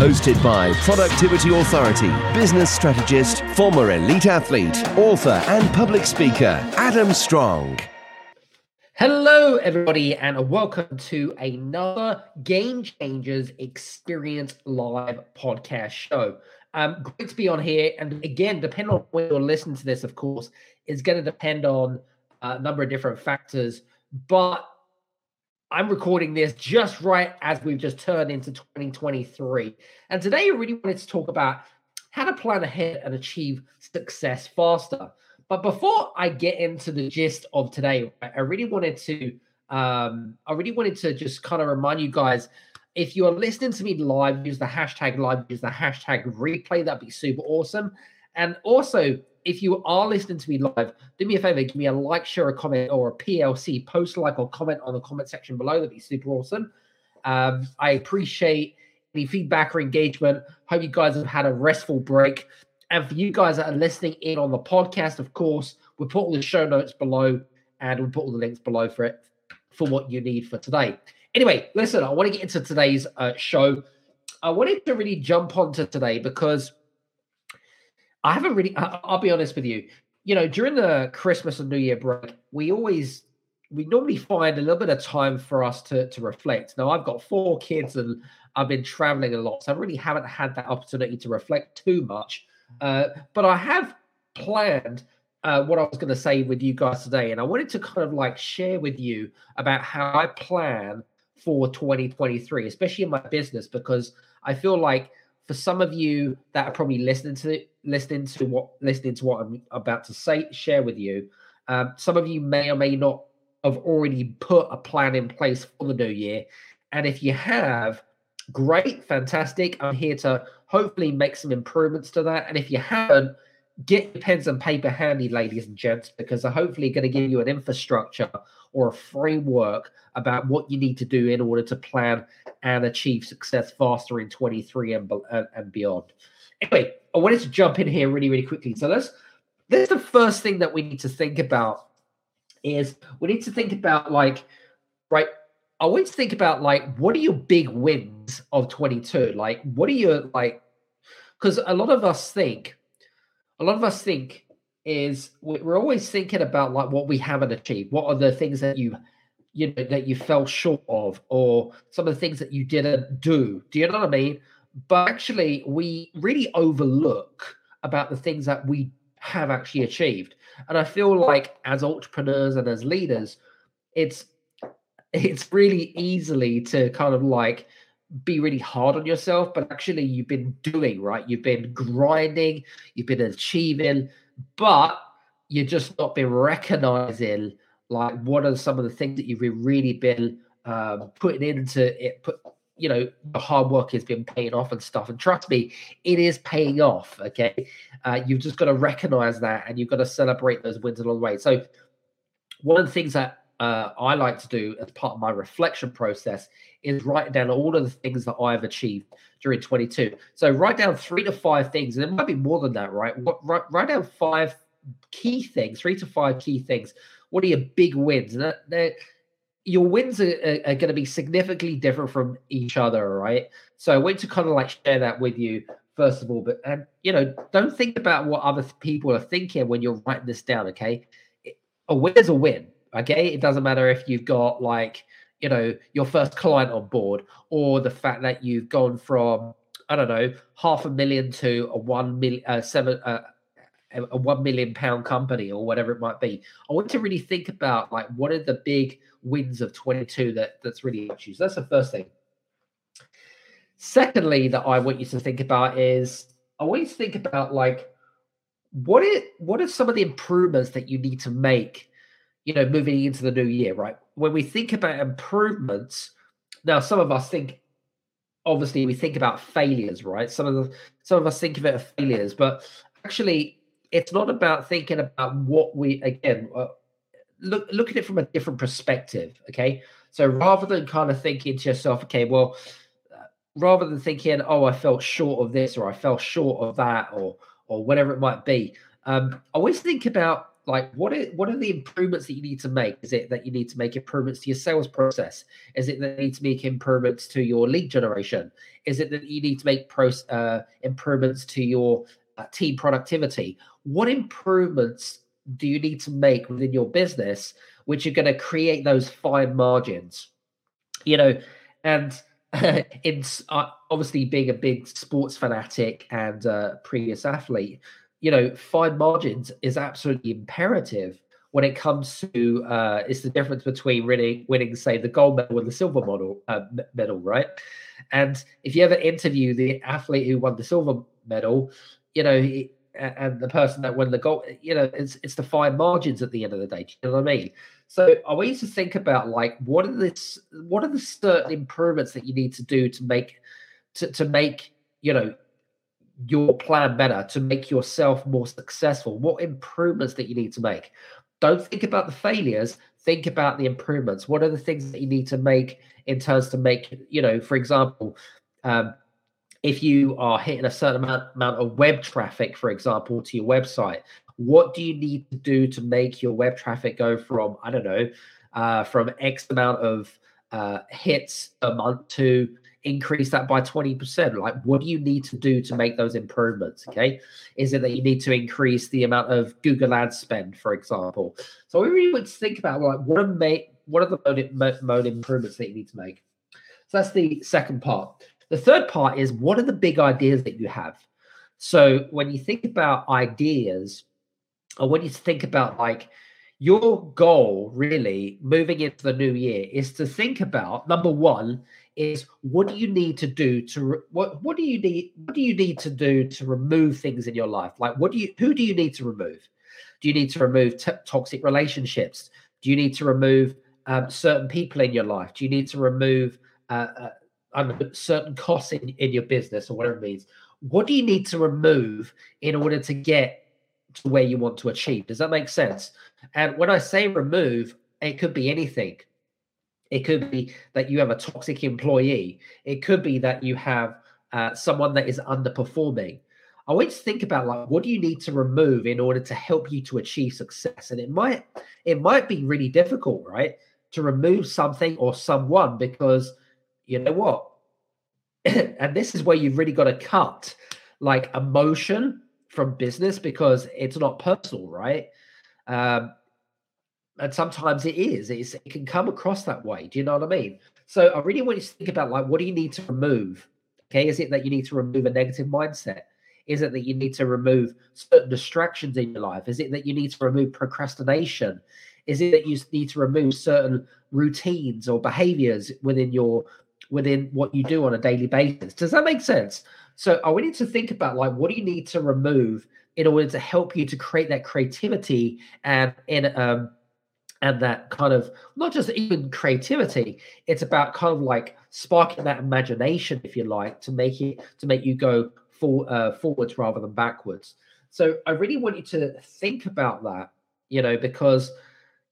Hosted by Productivity Authority, business strategist, former elite athlete, author, and public speaker, Adam Strong. Hello, everybody, and welcome to another Game Changers Experience Live podcast show. Um, great to be on here. And again, depending on when you're listening to this, of course, is going to depend on a number of different factors. But I'm recording this just right as we've just turned into 2023. And today, I really wanted to talk about how to plan ahead and achieve success faster. But before I get into the gist of today, I really wanted to um, I really wanted to just kind of remind you guys if you are listening to me live, use the hashtag live, use the hashtag replay. That'd be super awesome. And also, if you are listening to me live, do me a favor, give me a like, share, a comment, or a PLC, post like or comment on the comment section below. That'd be super awesome. Um, I appreciate any feedback or engagement. Hope you guys have had a restful break. And for you guys that are listening in on the podcast, of course, we'll put all the show notes below and we'll put all the links below for it for what you need for today. Anyway, listen, I want to get into today's uh, show. I wanted to really jump onto today because I haven't really, I'll be honest with you, you know, during the Christmas and New Year break, we always, we normally find a little bit of time for us to, to reflect. Now, I've got four kids and I've been traveling a lot, so I really haven't had that opportunity to reflect too much. Uh, but I have planned uh, what I was going to say with you guys today, and I wanted to kind of like share with you about how I plan for 2023, especially in my business, because I feel like for some of you that are probably listening to listening to what listening to what I'm about to say share with you, um, some of you may or may not have already put a plan in place for the new year, and if you have, great, fantastic. I'm here to hopefully make some improvements to that, and if you haven't get your pens and paper handy, ladies and gents, because I'm hopefully going to give you an infrastructure or a framework about what you need to do in order to plan and achieve success faster in 23 and, and beyond. Anyway, I wanted to jump in here really, really quickly. So this is the first thing that we need to think about is we need to think about like right I want to think about like what are your big wins of 22? Like what are your like because a lot of us think a lot of us think is we're always thinking about like what we haven't achieved. What are the things that you you know that you fell short of, or some of the things that you didn't do? Do you know what I mean? But actually, we really overlook about the things that we have actually achieved. And I feel like as entrepreneurs and as leaders, it's it's really easily to kind of like be really hard on yourself, but actually you've been doing, right? You've been grinding, you've been achieving, but you're just not been recognizing like what are some of the things that you've really been um, putting into it, put you know, the hard work has been paying off and stuff. And trust me, it is paying off. Okay. Uh, you've just got to recognize that and you've got to celebrate those wins along the way. So, one of the things that uh, I like to do as part of my reflection process is write down all of the things that I've achieved during 22. So write down three to five things, and it might be more than that, right? Write, write down five key things, three to five key things. What are your big wins? And that, your wins are, are, are going to be significantly different from each other, right? So I want to kind of like share that with you first of all. But and you know, don't think about what other people are thinking when you're writing this down. Okay, a win is a win Okay, it doesn't matter if you've got like you know your first client on board or the fact that you've gone from I don't know half a million to a one million uh, seven uh, a one million pound company or whatever it might be. I want to really think about like what are the big wins of 22 that that's really issues. That's the first thing. Secondly, that I want you to think about is I want you to think about like what it what are some of the improvements that you need to make you know, moving into the new year, right? When we think about improvements, now some of us think obviously we think about failures, right? Some of the some of us think of it as failures, but actually it's not about thinking about what we again uh, look look at it from a different perspective. Okay, so rather than kind of thinking to yourself, okay, well, uh, rather than thinking, oh, I felt short of this or I fell short of that or or whatever it might be, um, always think about like what are what are the improvements that you need to make? Is it that you need to make improvements to your sales process? Is it that you need to make improvements to your lead generation? Is it that you need to make pro, uh, improvements to your uh, team productivity? What improvements do you need to make within your business which are going to create those fine margins? You know and it's uh, obviously being a big sports fanatic and uh, previous athlete you know, fine margins is absolutely imperative when it comes to uh, it's the difference between winning, winning, say, the gold medal and the silver medal, uh, medal, right? And if you ever interview the athlete who won the silver medal, you know, he, and the person that won the gold, you know, it's it's the fine margins at the end of the day. Do you know what I mean? So I want you to think about like what are this, what are the certain improvements that you need to do to make to to make you know your plan better to make yourself more successful? What improvements that you need to make? Don't think about the failures think about the improvements. What are the things that you need to make in terms to make you know for example um, if you are hitting a certain amount, amount of web traffic for example to your website what do you need to do to make your web traffic go from i don't know uh, from x amount of uh, hits a month to increase that by 20%? Like, what do you need to do to make those improvements? Okay. Is it that you need to increase the amount of Google Ads spend, for example? So we really would think about like what are make what are the mode, mode improvements that you need to make? So that's the second part. The third part is what are the big ideas that you have? So when you think about ideas, or when you to think about like your goal really moving into the new year is to think about number one is what do you need to do to what what do you need what do you need to do to remove things in your life? Like what do you who do you need to remove? Do you need to remove t- toxic relationships? Do you need to remove um, certain people in your life? Do you need to remove uh, uh, certain costs in, in your business or whatever it means? What do you need to remove in order to get to where you want to achieve. Does that make sense? And when i say remove it could be anything. It could be that you have a toxic employee. It could be that you have uh, someone that is underperforming. I want you to think about like what do you need to remove in order to help you to achieve success, and it might it might be really difficult, right, to remove something or someone because you know what, and this is where you've really got to cut like emotion from business because it's not personal, right? Um, and sometimes it is. It's, it can come across that way. Do you know what I mean? So I really want you to think about like, what do you need to remove? Okay, is it that you need to remove a negative mindset? Is it that you need to remove certain distractions in your life? Is it that you need to remove procrastination? Is it that you need to remove certain routines or behaviors within your within what you do on a daily basis? Does that make sense? So I want you to think about like what do you need to remove in order to help you to create that creativity and in um and that kind of not just even creativity it's about kind of like sparking that imagination if you like to make it to make you go for, uh, forwards rather than backwards so i really want you to think about that you know because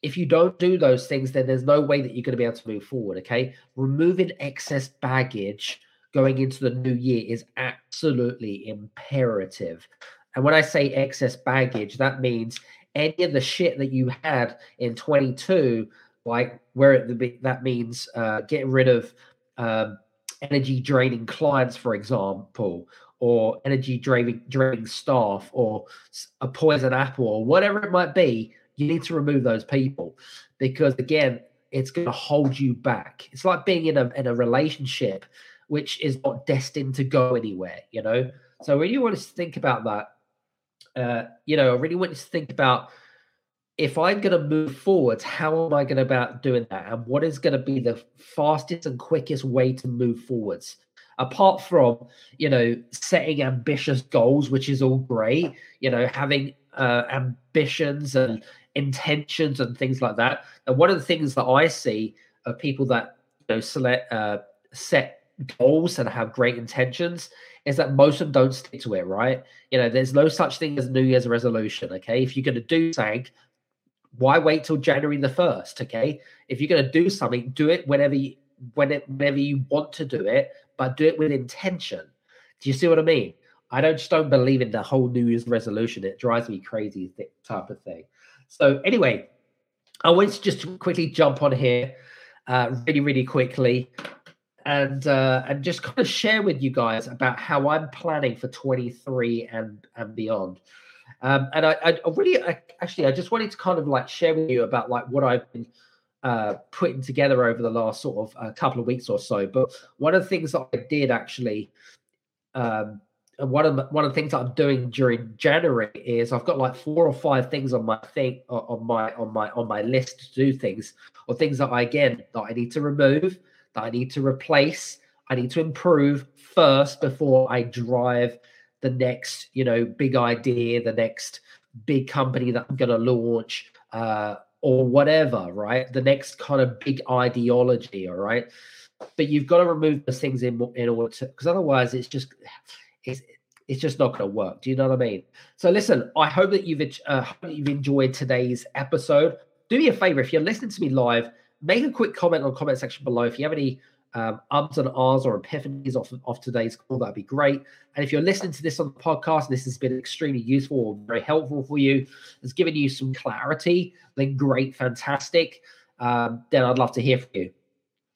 if you don't do those things then there's no way that you're going to be able to move forward okay? Removing excess baggage going into the new year is absolutely imperative. And when i say excess baggage that means any of the shit that you had in 22, like where it, that means uh, getting rid of um, energy draining clients, for example, or energy draining, draining staff, or a poison apple, or whatever it might be, you need to remove those people because again, it's going to hold you back. It's like being in a in a relationship which is not destined to go anywhere, you know. So when you want to think about that, uh, you know, I really want you to think about if I'm going to move forwards, how am I going about doing that? And what is going to be the fastest and quickest way to move forwards? Apart from, you know, setting ambitious goals, which is all great, you know, having uh, ambitions and intentions and things like that. And one of the things that I see of people that, you know, select, uh, set goals and have great intentions is that most of them don't stick to it, right? You know, there's no such thing as New Year's resolution. Okay. If you're going to do something, why wait till January the 1st? Okay. If you're going to do something, do it whenever you, it, whenever you want to do it, but do it with intention. Do you see what I mean? I don't just don't believe in the whole New Year's resolution. It drives me crazy type of thing. So anyway, I want to just quickly jump on here, uh, really, really quickly, and uh, and just kind of share with you guys about how I'm planning for 23 and and beyond. Um, and I, I really, I, actually, I just wanted to kind of like share with you about like what I've been uh, putting together over the last sort of a uh, couple of weeks or so. But one of the things that I did actually, um, one of the, one of the things I'm doing during January is I've got like four or five things on my thing on my on my on my list to do things or things that I again that I need to remove, that I need to replace, I need to improve first before I drive the next you know big idea, the next big company that I'm going to launch. Uh, or whatever, right? The next kind of big ideology, all right? But you've got to remove those things in in order to, because otherwise it's just it's it's just not going to work. Do you know what I mean? So listen, I hope that you've uh, hope that you've enjoyed today's episode. Do me a favor if you're listening to me live, make a quick comment on the comment section below. If you have any um, ums and ahs or epiphanies off, off today's call, that'd be great. And if you're listening to this on the podcast, this has been extremely useful or very helpful for you, has given you some clarity, then great, fantastic. Um, then I'd love to hear from you.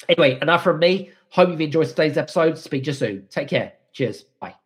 Anyway, enough from me. Hope you've enjoyed today's episode. Speak to you soon. Take care. Cheers. Bye.